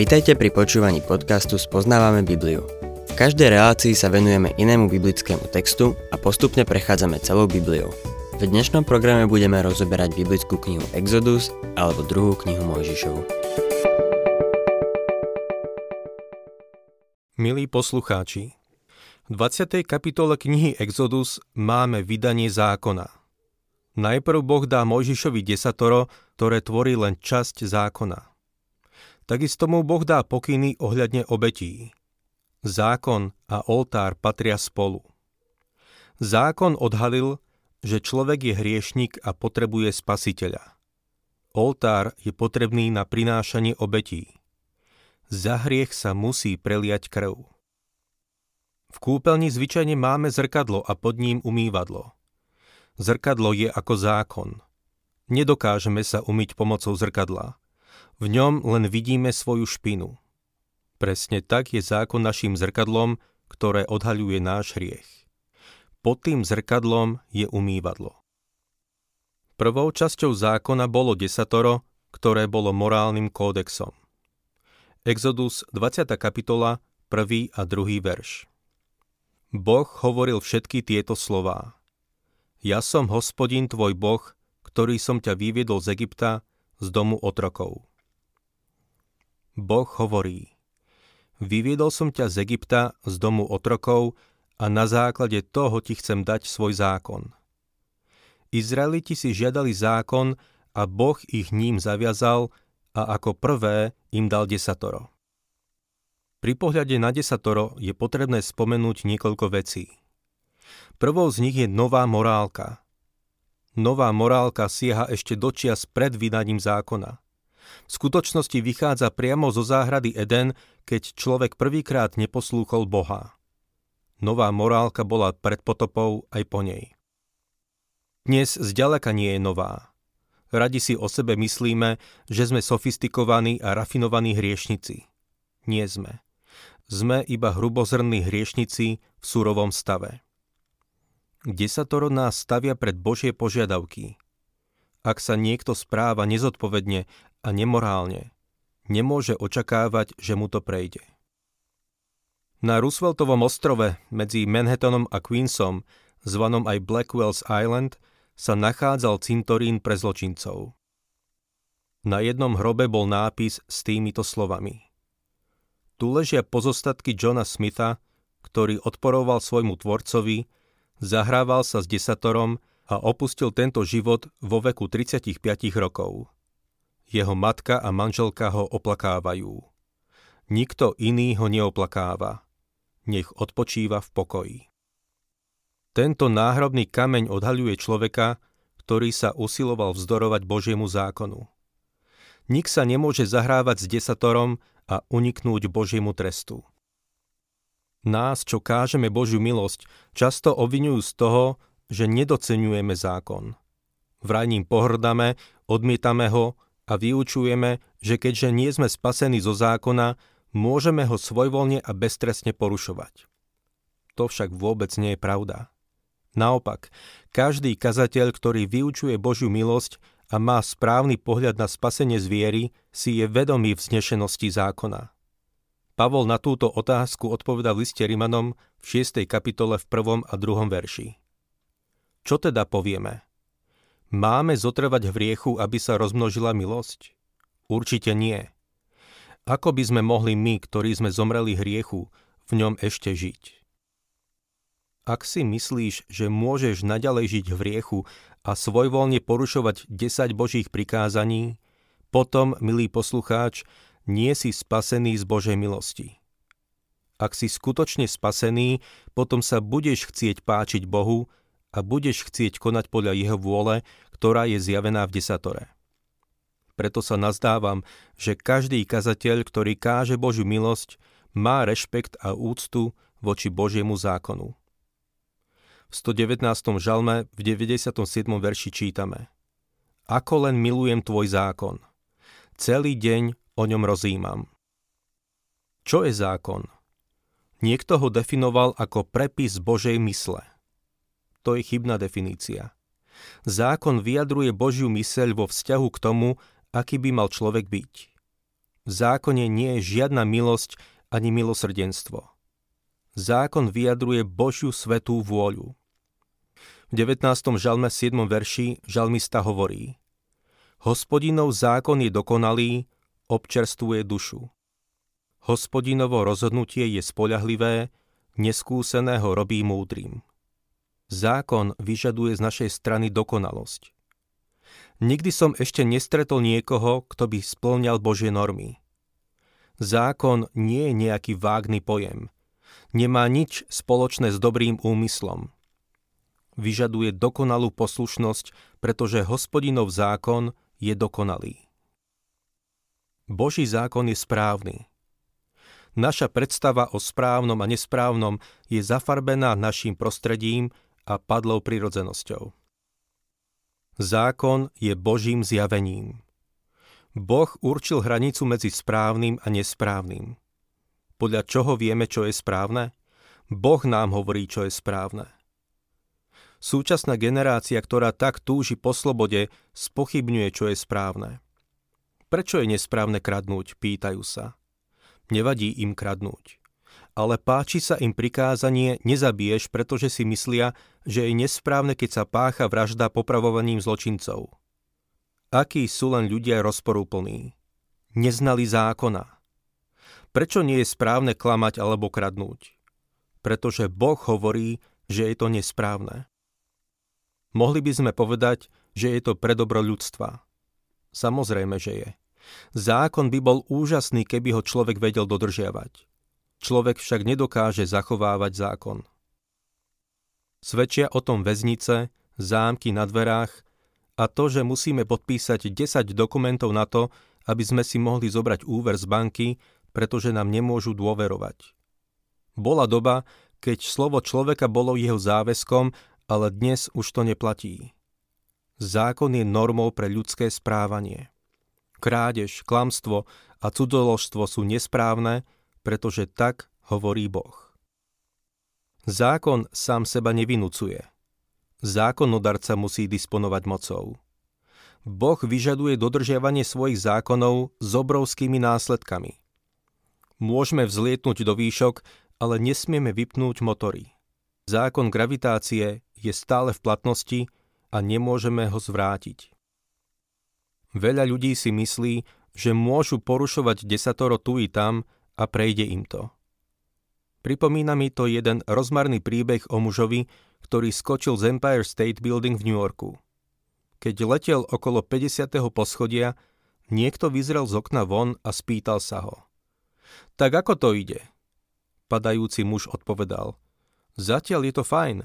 Vitajte pri počúvaní podcastu Spoznávame Bibliu. V každej relácii sa venujeme inému biblickému textu a postupne prechádzame celou Bibliou. V dnešnom programe budeme rozoberať biblickú knihu Exodus alebo druhú knihu Mojžišovu. Milí poslucháči, v 20. kapitole knihy Exodus máme vydanie zákona. Najprv Boh dá Mojžišovi desatoro, ktoré tvorí len časť zákona. Takisto mu Boh dá pokyny ohľadne obetí. Zákon a oltár patria spolu. Zákon odhalil, že človek je hriešnik a potrebuje spasiteľa. Oltár je potrebný na prinášanie obetí. Za hriech sa musí preliať krv. V kúpeľni zvyčajne máme zrkadlo a pod ním umývadlo. Zrkadlo je ako zákon. Nedokážeme sa umyť pomocou zrkadla. V ňom len vidíme svoju špinu. Presne tak je zákon našim zrkadlom, ktoré odhaľuje náš hriech. Pod tým zrkadlom je umývadlo. Prvou časťou zákona bolo desatoro, ktoré bolo morálnym kódexom. Exodus 20. kapitola, 1. a 2. verš. Boh hovoril všetky tieto slová. Ja som hospodin tvoj Boh, ktorý som ťa vyviedol z Egypta, z domu otrokov. Boh hovorí, vyviedol som ťa z Egypta, z domu otrokov a na základe toho ti chcem dať svoj zákon. Izraeliti si žiadali zákon a Boh ich ním zaviazal a ako prvé im dal desatoro. Pri pohľade na desatoro je potrebné spomenúť niekoľko vecí. Prvou z nich je nová morálka. Nová morálka sieha ešte dočias pred vydaním zákona – v skutočnosti vychádza priamo zo záhrady Eden, keď človek prvýkrát neposlúchol Boha. Nová morálka bola pred potopou aj po nej. Dnes zďaleka nie je nová. Radi si o sebe myslíme, že sme sofistikovaní a rafinovaní hriešnici. Nie sme. Sme iba hrubozrnní hriešnici v surovom stave. Desatoro nás stavia pred Božie požiadavky. Ak sa niekto správa nezodpovedne a nemorálne, nemôže očakávať, že mu to prejde. Na Rooseveltovom ostrove medzi Manhattanom a Queensom, zvanom aj Blackwell's Island, sa nachádzal cintorín pre zločincov. Na jednom hrobe bol nápis s týmito slovami. Tu ležia pozostatky Johna Smitha, ktorý odporoval svojmu tvorcovi, zahrával sa s desatorom a opustil tento život vo veku 35 rokov. Jeho matka a manželka ho oplakávajú. Nikto iný ho neoplakáva. Nech odpočíva v pokoji. Tento náhrobný kameň odhaľuje človeka, ktorý sa usiloval vzdorovať Božiemu zákonu. Nik sa nemôže zahrávať s desatorom a uniknúť Božiemu trestu. Nás, čo kážeme Božiu milosť, často obvinujú z toho, že nedocenujeme zákon. Vraj ním pohrdame, odmietame ho a vyučujeme, že keďže nie sme spasení zo zákona, môžeme ho svojvoľne a beztrestne porušovať. To však vôbec nie je pravda. Naopak, každý kazateľ, ktorý vyučuje Božiu milosť a má správny pohľad na spasenie zviery, si je vedomý vznešenosti zákona. Pavol na túto otázku odpoveda v liste Rimanom v 6. kapitole v 1. a 2. verši. Čo teda povieme? Máme zotrvať v hriechu, aby sa rozmnožila milosť? Určite nie. Ako by sme mohli my, ktorí sme zomreli hriechu, v ňom ešte žiť? Ak si myslíš, že môžeš naďalej žiť v hriechu a svojvoľne porušovať 10 Božích prikázaní, potom, milý poslucháč, nie si spasený z Božej milosti. Ak si skutočne spasený, potom sa budeš chcieť páčiť Bohu a budeš chcieť konať podľa jeho vôle, ktorá je zjavená v desatore. Preto sa nazdávam, že každý kazateľ, ktorý káže Božiu milosť, má rešpekt a úctu voči Božiemu zákonu. V 119. žalme v 97. verši čítame Ako len milujem tvoj zákon. Celý deň o ňom rozímam. Čo je zákon? Niekto ho definoval ako prepis Božej mysle – to je chybná definícia. Zákon vyjadruje Božiu myseľ vo vzťahu k tomu, aký by mal človek byť. V zákone nie je žiadna milosť ani milosrdenstvo. Zákon vyjadruje Božiu svetú vôľu. V 19. žalme 7. verši žalmista hovorí Hospodinov zákon je dokonalý, občerstvuje dušu. Hospodinovo rozhodnutie je spoľahlivé, neskúseného robí múdrym. Zákon vyžaduje z našej strany dokonalosť. Nikdy som ešte nestretol niekoho, kto by splňal Božie normy. Zákon nie je nejaký vágný pojem. Nemá nič spoločné s dobrým úmyslom. Vyžaduje dokonalú poslušnosť, pretože hospodinov zákon je dokonalý. Boží zákon je správny. Naša predstava o správnom a nesprávnom je zafarbená našim prostredím a padlou prirodzenosťou. Zákon je Božím zjavením. Boh určil hranicu medzi správnym a nesprávnym. Podľa čoho vieme, čo je správne? Boh nám hovorí, čo je správne. Súčasná generácia, ktorá tak túži po slobode, spochybňuje, čo je správne. Prečo je nesprávne kradnúť, pýtajú sa. Nevadí im kradnúť ale páči sa im prikázanie nezabiješ, pretože si myslia, že je nesprávne, keď sa pácha vražda popravovaním zločincov. Akí sú len ľudia rozporúplní. Neznali zákona. Prečo nie je správne klamať alebo kradnúť? Pretože Boh hovorí, že je to nesprávne. Mohli by sme povedať, že je to pre dobro ľudstva. Samozrejme, že je. Zákon by bol úžasný, keby ho človek vedel dodržiavať. Človek však nedokáže zachovávať zákon. Svedčia o tom väznice, zámky na dverách a to, že musíme podpísať 10 dokumentov na to, aby sme si mohli zobrať úver z banky, pretože nám nemôžu dôverovať. Bola doba, keď slovo človeka bolo jeho záväzkom, ale dnes už to neplatí. Zákon je normou pre ľudské správanie. Krádež, klamstvo a cudzoložstvo sú nesprávne, pretože tak hovorí Boh. Zákon sám seba nevinúcuje. Zákonodarca musí disponovať mocou. Boh vyžaduje dodržiavanie svojich zákonov s obrovskými následkami. Môžeme vzlietnúť do výšok, ale nesmieme vypnúť motory. Zákon gravitácie je stále v platnosti a nemôžeme ho zvrátiť. Veľa ľudí si myslí, že môžu porušovať desatoro tu i tam, a prejde im to. Pripomína mi to jeden rozmarný príbeh o mužovi, ktorý skočil z Empire State Building v New Yorku. Keď letel okolo 50. poschodia, niekto vyzrel z okna von a spýtal sa ho. Tak ako to ide? Padajúci muž odpovedal. Zatiaľ je to fajn.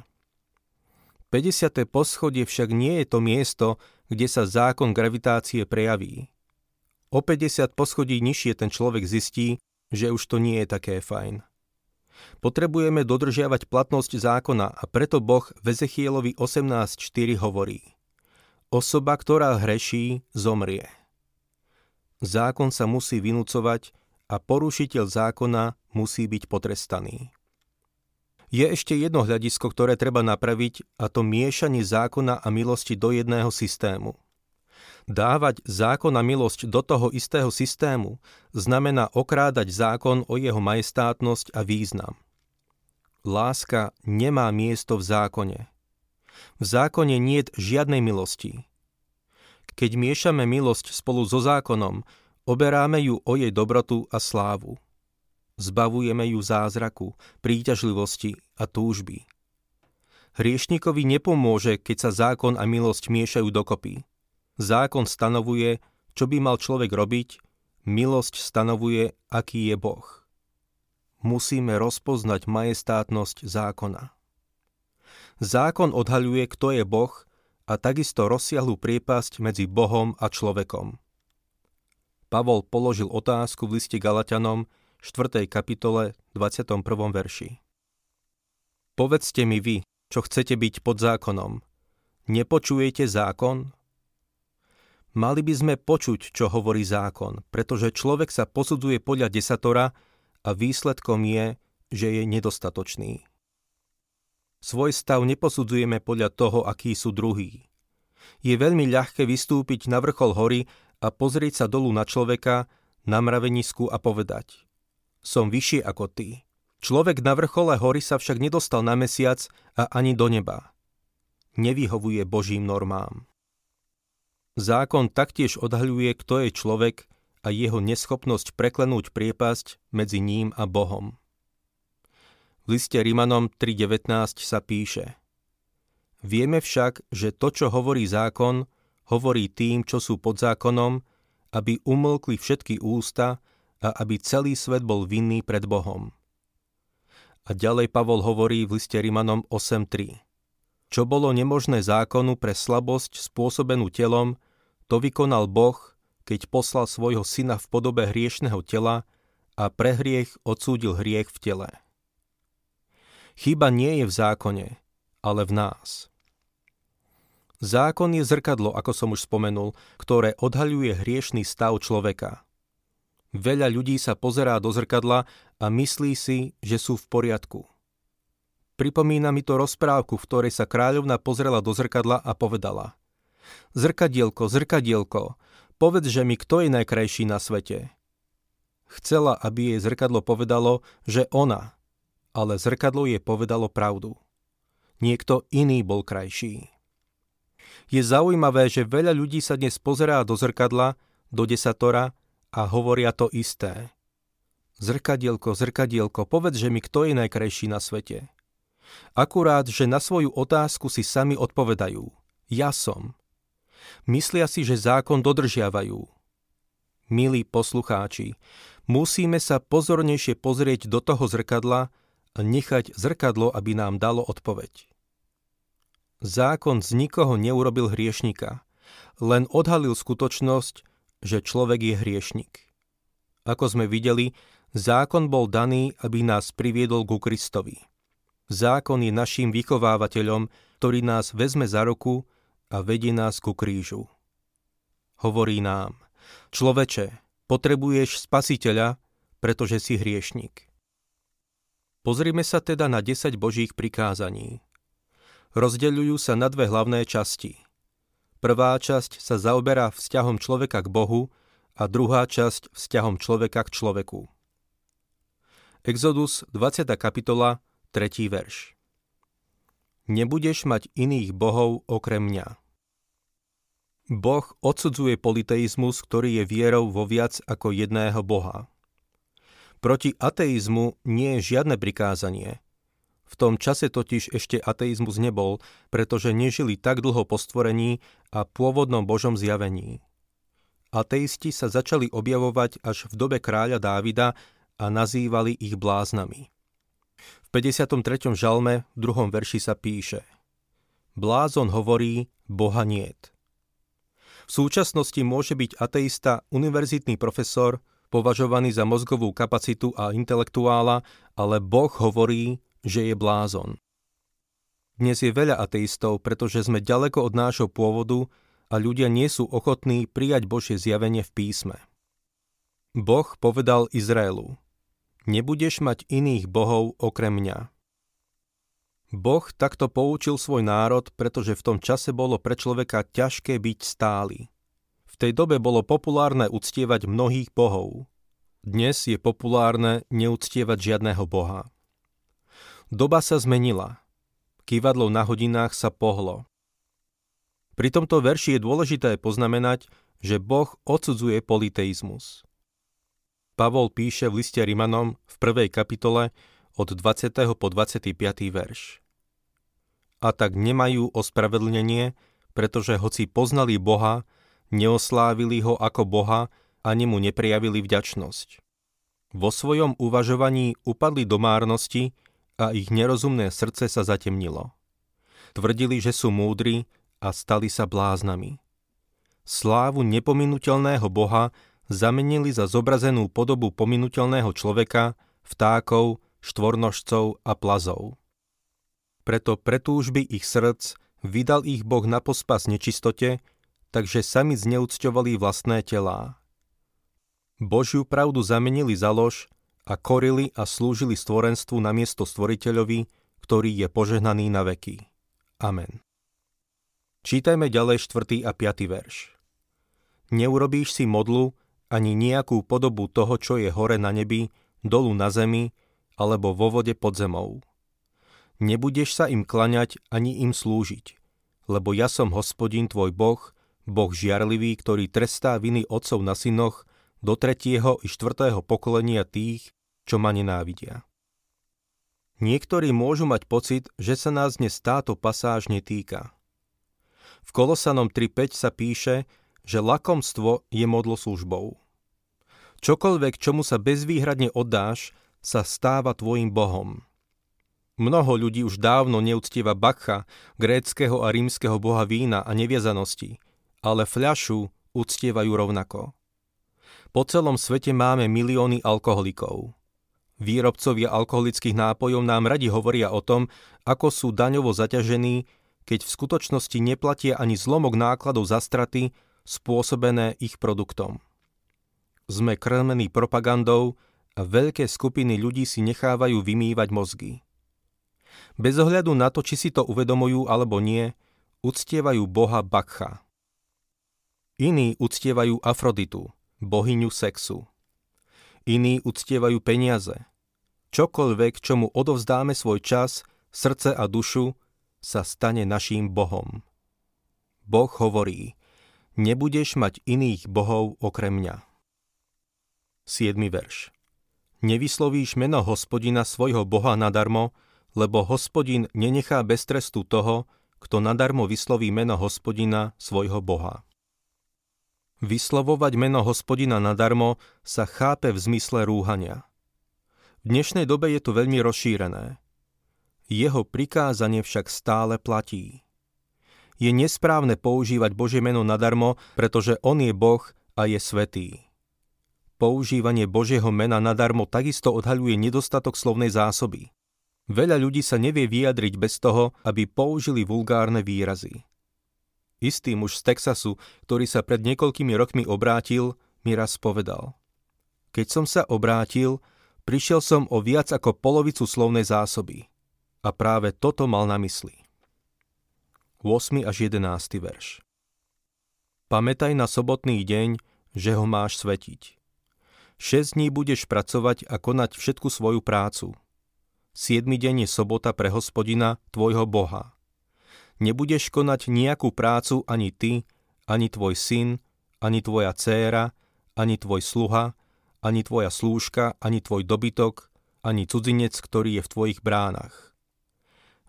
50. poschodie však nie je to miesto, kde sa zákon gravitácie prejaví. O 50 poschodí nižšie ten človek zistí, že už to nie je také fajn. Potrebujeme dodržiavať platnosť zákona a preto Boh v Ezechielovi 18.4 hovorí Osoba, ktorá hreší, zomrie. Zákon sa musí vynúcovať a porušiteľ zákona musí byť potrestaný. Je ešte jedno hľadisko, ktoré treba napraviť, a to miešanie zákona a milosti do jedného systému – Dávať zákon a milosť do toho istého systému znamená okrádať zákon o jeho majestátnosť a význam. Láska nemá miesto v zákone. V zákone nie je žiadnej milosti. Keď miešame milosť spolu so zákonom, oberáme ju o jej dobrotu a slávu. Zbavujeme ju zázraku, príťažlivosti a túžby. Hriešnikovi nepomôže, keď sa zákon a milosť miešajú dokopy. Zákon stanovuje, čo by mal človek robiť, milosť stanovuje, aký je Boh. Musíme rozpoznať majestátnosť zákona. Zákon odhaľuje, kto je Boh a takisto rozsiahlu priepasť medzi Bohom a človekom. Pavol položil otázku v liste Galatianom 4. kapitole 21. verši. Povedzte mi vy, čo chcete byť pod zákonom. Nepočujete zákon? Mali by sme počuť, čo hovorí zákon, pretože človek sa posudzuje podľa desatora a výsledkom je, že je nedostatočný. Svoj stav neposudzujeme podľa toho, akí sú druhí. Je veľmi ľahké vystúpiť na vrchol hory a pozrieť sa dolu na človeka, na mravenisku a povedať Som vyššie ako ty. Človek na vrchole hory sa však nedostal na mesiac a ani do neba. Nevyhovuje Božím normám. Zákon taktiež odhaľuje, kto je človek a jeho neschopnosť preklenúť priepasť medzi ním a Bohom. V liste Rimanom 3.19 sa píše Vieme však, že to, čo hovorí zákon, hovorí tým, čo sú pod zákonom, aby umlkli všetky ústa a aby celý svet bol vinný pred Bohom. A ďalej Pavol hovorí v liste Rimanom 8.3. Čo bolo nemožné zákonu pre slabosť spôsobenú telom, to vykonal Boh, keď poslal svojho syna v podobe hriešného tela a pre hriech odsúdil hriech v tele. Chyba nie je v zákone, ale v nás. Zákon je zrkadlo, ako som už spomenul, ktoré odhaľuje hriešný stav človeka. Veľa ľudí sa pozerá do zrkadla a myslí si, že sú v poriadku. Pripomína mi to rozprávku, v ktorej sa kráľovna pozrela do zrkadla a povedala Zrkadielko, zrkadielko, povedz, že mi kto je najkrajší na svete. Chcela, aby jej zrkadlo povedalo, že ona, ale zrkadlo jej povedalo pravdu. Niekto iný bol krajší. Je zaujímavé, že veľa ľudí sa dnes pozerá do zrkadla, do desatora a hovoria to isté. Zrkadielko, zrkadielko, povedz, že mi kto je najkrajší na svete. Akurát, že na svoju otázku si sami odpovedajú. Ja som. Myslia si, že zákon dodržiavajú. Milí poslucháči, musíme sa pozornejšie pozrieť do toho zrkadla a nechať zrkadlo, aby nám dalo odpoveď. Zákon z nikoho neurobil hriešnika, len odhalil skutočnosť, že človek je hriešnik. Ako sme videli, zákon bol daný, aby nás priviedol ku Kristovi. Zákon je naším vychovávateľom, ktorý nás vezme za ruku a vedie nás ku krížu. Hovorí nám, človeče, potrebuješ spasiteľa, pretože si hriešnik. Pozrime sa teda na 10 Božích prikázaní. Rozdeľujú sa na dve hlavné časti. Prvá časť sa zaoberá vzťahom človeka k Bohu a druhá časť vzťahom človeka k človeku. Exodus 20. kapitola, 3. verš. Nebudeš mať iných bohov okrem mňa. Boh odsudzuje politeizmus, ktorý je vierou vo viac ako jedného boha. Proti ateizmu nie je žiadne prikázanie, v tom čase totiž ešte ateizmus nebol, pretože nežili tak dlho po stvorení a pôvodnom Božom zjavení. Ateisti sa začali objavovať až v dobe kráľa Dávida a nazývali ich bláznami. V 53. žalme v druhom verši sa píše Blázon hovorí, Boha niet. V súčasnosti môže byť ateista univerzitný profesor, považovaný za mozgovú kapacitu a intelektuála, ale Boh hovorí, že je blázon. Dnes je veľa ateistov, pretože sme ďaleko od nášho pôvodu a ľudia nie sú ochotní prijať Božie zjavenie v písme. Boh povedal Izraelu, nebudeš mať iných bohov okrem mňa. Boh takto poučil svoj národ, pretože v tom čase bolo pre človeka ťažké byť stály. V tej dobe bolo populárne uctievať mnohých bohov. Dnes je populárne neuctievať žiadného boha. Doba sa zmenila. Kývadlo na hodinách sa pohlo. Pri tomto verši je dôležité poznamenať, že Boh odsudzuje politeizmus. Pavol píše v liste Rimanom v prvej kapitole od 20. po 25. verš. A tak nemajú ospravedlnenie, pretože hoci poznali Boha, neoslávili ho ako Boha ani mu neprijavili vďačnosť. Vo svojom uvažovaní upadli do márnosti a ich nerozumné srdce sa zatemnilo. Tvrdili, že sú múdri a stali sa bláznami. Slávu nepominutelného Boha zamenili za zobrazenú podobu pominutelného človeka, vtákov, štvornožcov a plazov. Preto pre túžby ich srdc vydal ich Boh na pospas nečistote, takže sami zneúcťovali vlastné telá. Božiu pravdu zamenili za lož a korili a slúžili stvorenstvu na miesto stvoriteľovi, ktorý je požehnaný na veky. Amen. Čítajme ďalej 4. a 5. verš. Neurobíš si modlu ani nejakú podobu toho, čo je hore na nebi, dolu na zemi alebo vo vode pod zemou. Nebudeš sa im klaňať ani im slúžiť, lebo ja som hospodin tvoj boh, boh žiarlivý, ktorý trestá viny otcov na synoch do tretieho i štvrtého pokolenia tých, čo ma nenávidia. Niektorí môžu mať pocit, že sa nás dnes táto pasáž netýka. V Kolosanom 3.5 sa píše, že lakomstvo je modloslužbou. Čokoľvek, čomu sa bezvýhradne oddáš, sa stáva tvojim bohom. Mnoho ľudí už dávno neúctieva Bacha, gréckého a rímskeho boha vína a neviazanosti, ale fľašu uctievajú rovnako. Po celom svete máme milióny alkoholikov. Výrobcovia alkoholických nápojov nám radi hovoria o tom, ako sú daňovo zaťažení keď v skutočnosti neplatia ani zlomok nákladov za straty spôsobené ich produktom. Sme krmení propagandou a veľké skupiny ľudí si nechávajú vymývať mozgy. Bez ohľadu na to, či si to uvedomujú alebo nie, uctievajú boha Bakcha. Iní uctievajú Afroditu, bohyňu sexu. Iní uctievajú peniaze. Čokoľvek, čomu odovzdáme svoj čas, srdce a dušu, sa stane naším Bohom. Boh hovorí, nebudeš mať iných bohov okrem mňa. 7. verš Nevyslovíš meno hospodina svojho boha nadarmo, lebo hospodin nenechá bez trestu toho, kto nadarmo vysloví meno hospodina svojho boha. Vyslovovať meno hospodina nadarmo sa chápe v zmysle rúhania. V dnešnej dobe je to veľmi rozšírené. Jeho prikázanie však stále platí. Je nesprávne používať Božie meno nadarmo, pretože On je Boh a je svetý. Používanie Božieho mena nadarmo takisto odhaľuje nedostatok slovnej zásoby. Veľa ľudí sa nevie vyjadriť bez toho, aby použili vulgárne výrazy. Istý muž z Texasu, ktorý sa pred niekoľkými rokmi obrátil, mi raz povedal. Keď som sa obrátil, prišiel som o viac ako polovicu slovnej zásoby. A práve toto mal na mysli. 8. až 11. verš Pamätaj na sobotný deň, že ho máš svetiť. 6 dní budeš pracovať a konať všetku svoju prácu. 7 deň je sobota pre hospodina, tvojho Boha. Nebudeš konať nejakú prácu ani ty, ani tvoj syn, ani tvoja dcéra, ani tvoj sluha, ani tvoja slúžka, ani tvoj dobytok, ani cudzinec, ktorý je v tvojich bránach.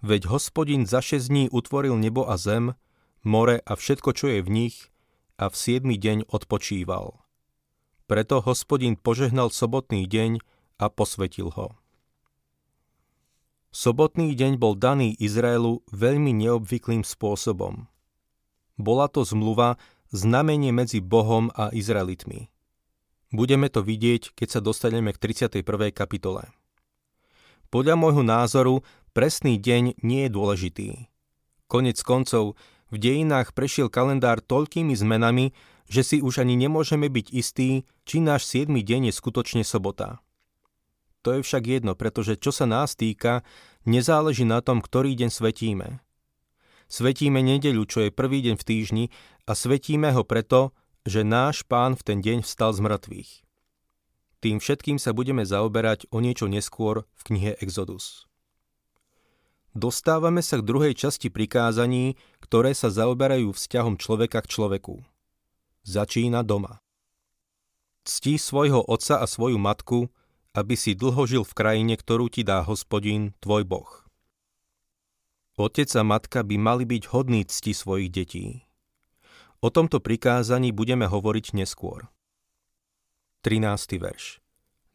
Veď hospodin za šesť dní utvoril nebo a zem, more a všetko, čo je v nich, a v siedmy deň odpočíval. Preto hospodin požehnal sobotný deň a posvetil ho. Sobotný deň bol daný Izraelu veľmi neobvyklým spôsobom. Bola to zmluva, znamenie medzi Bohom a Izraelitmi. Budeme to vidieť, keď sa dostaneme k 31. kapitole. Podľa môjho názoru presný deň nie je dôležitý. Konec koncov, v dejinách prešiel kalendár toľkými zmenami, že si už ani nemôžeme byť istí, či náš 7. deň je skutočne sobota. To je však jedno, pretože čo sa nás týka, nezáleží na tom, ktorý deň svetíme. Svetíme nedeľu, čo je prvý deň v týždni a svetíme ho preto, že náš pán v ten deň vstal z mŕtvych. Tým všetkým sa budeme zaoberať o niečo neskôr v knihe Exodus dostávame sa k druhej časti prikázaní, ktoré sa zaoberajú vzťahom človeka k človeku. Začína doma. Ctí svojho otca a svoju matku, aby si dlho žil v krajine, ktorú ti dá hospodín, tvoj boh. Otec a matka by mali byť hodní cti svojich detí. O tomto prikázaní budeme hovoriť neskôr. 13. verš.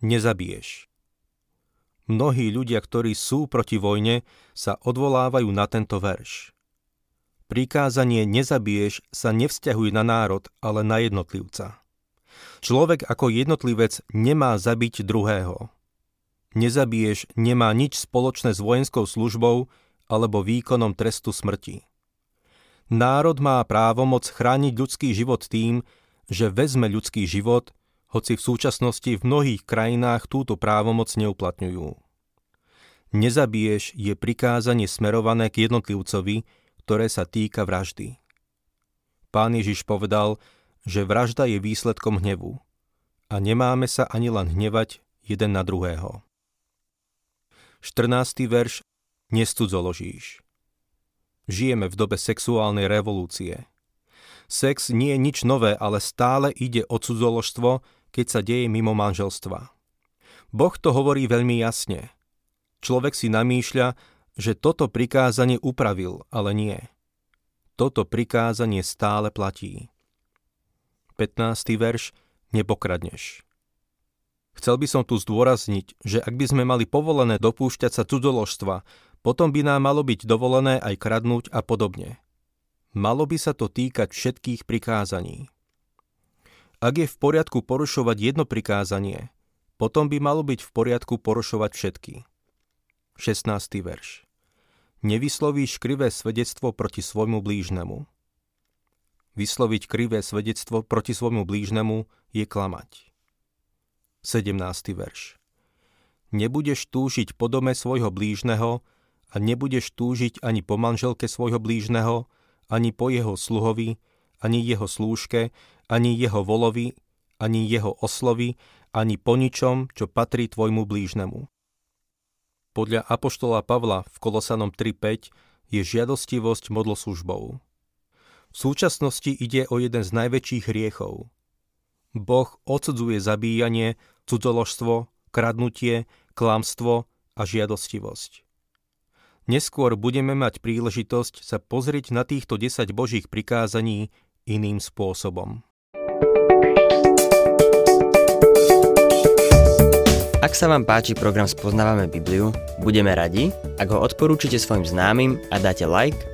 Nezabiješ. Mnohí ľudia, ktorí sú proti vojne, sa odvolávajú na tento verš. Prikázanie nezabiješ sa nevzťahuje na národ, ale na jednotlivca. Človek ako jednotlivec nemá zabiť druhého. Nezabiješ nemá nič spoločné s vojenskou službou alebo výkonom trestu smrti. Národ má právomoc chrániť ľudský život tým, že vezme ľudský život hoci v súčasnosti v mnohých krajinách túto právomoc neuplatňujú. Nezabiješ je prikázanie smerované k jednotlivcovi, ktoré sa týka vraždy. Pán Ježiš povedal, že vražda je výsledkom hnevu a nemáme sa ani len hnevať jeden na druhého. 14. verš Nestudzoložíš. Žijeme v dobe sexuálnej revolúcie. Sex nie je nič nové, ale stále ide o cudzoložstvo, keď sa deje mimo manželstva. Boh to hovorí veľmi jasne. Človek si namýšľa, že toto prikázanie upravil, ale nie. Toto prikázanie stále platí. 15. verš Nepokradneš. Chcel by som tu zdôrazniť, že ak by sme mali povolené dopúšťať sa cudzoložstva, potom by nám malo byť dovolené aj kradnúť a podobne. Malo by sa to týkať všetkých prikázaní. Ak je v poriadku porušovať jedno prikázanie, potom by malo byť v poriadku porušovať všetky. 16. verš. Nevyslovíš krivé svedectvo proti svojmu blížnemu. Vysloviť krivé svedectvo proti svojmu blížnemu je klamať. 17. verš. Nebudeš túžiť po dome svojho blížneho a nebudeš túžiť ani po manželke svojho blížneho, ani po jeho sluhovi, ani jeho slúžke, ani jeho volovi, ani jeho oslovi, ani po ničom, čo patrí tvojmu blížnemu. Podľa Apoštola Pavla v Kolosanom 3.5 je žiadostivosť modloslužbou. V súčasnosti ide o jeden z najväčších hriechov. Boh odsudzuje zabíjanie, cudzoložstvo, kradnutie, klamstvo a žiadostivosť. Neskôr budeme mať príležitosť sa pozrieť na týchto 10 božích prikázaní iným spôsobom. Ak sa vám páči program Spoznávame Bibliu, budeme radi, ak ho odporúčite svojim známym a dáte like,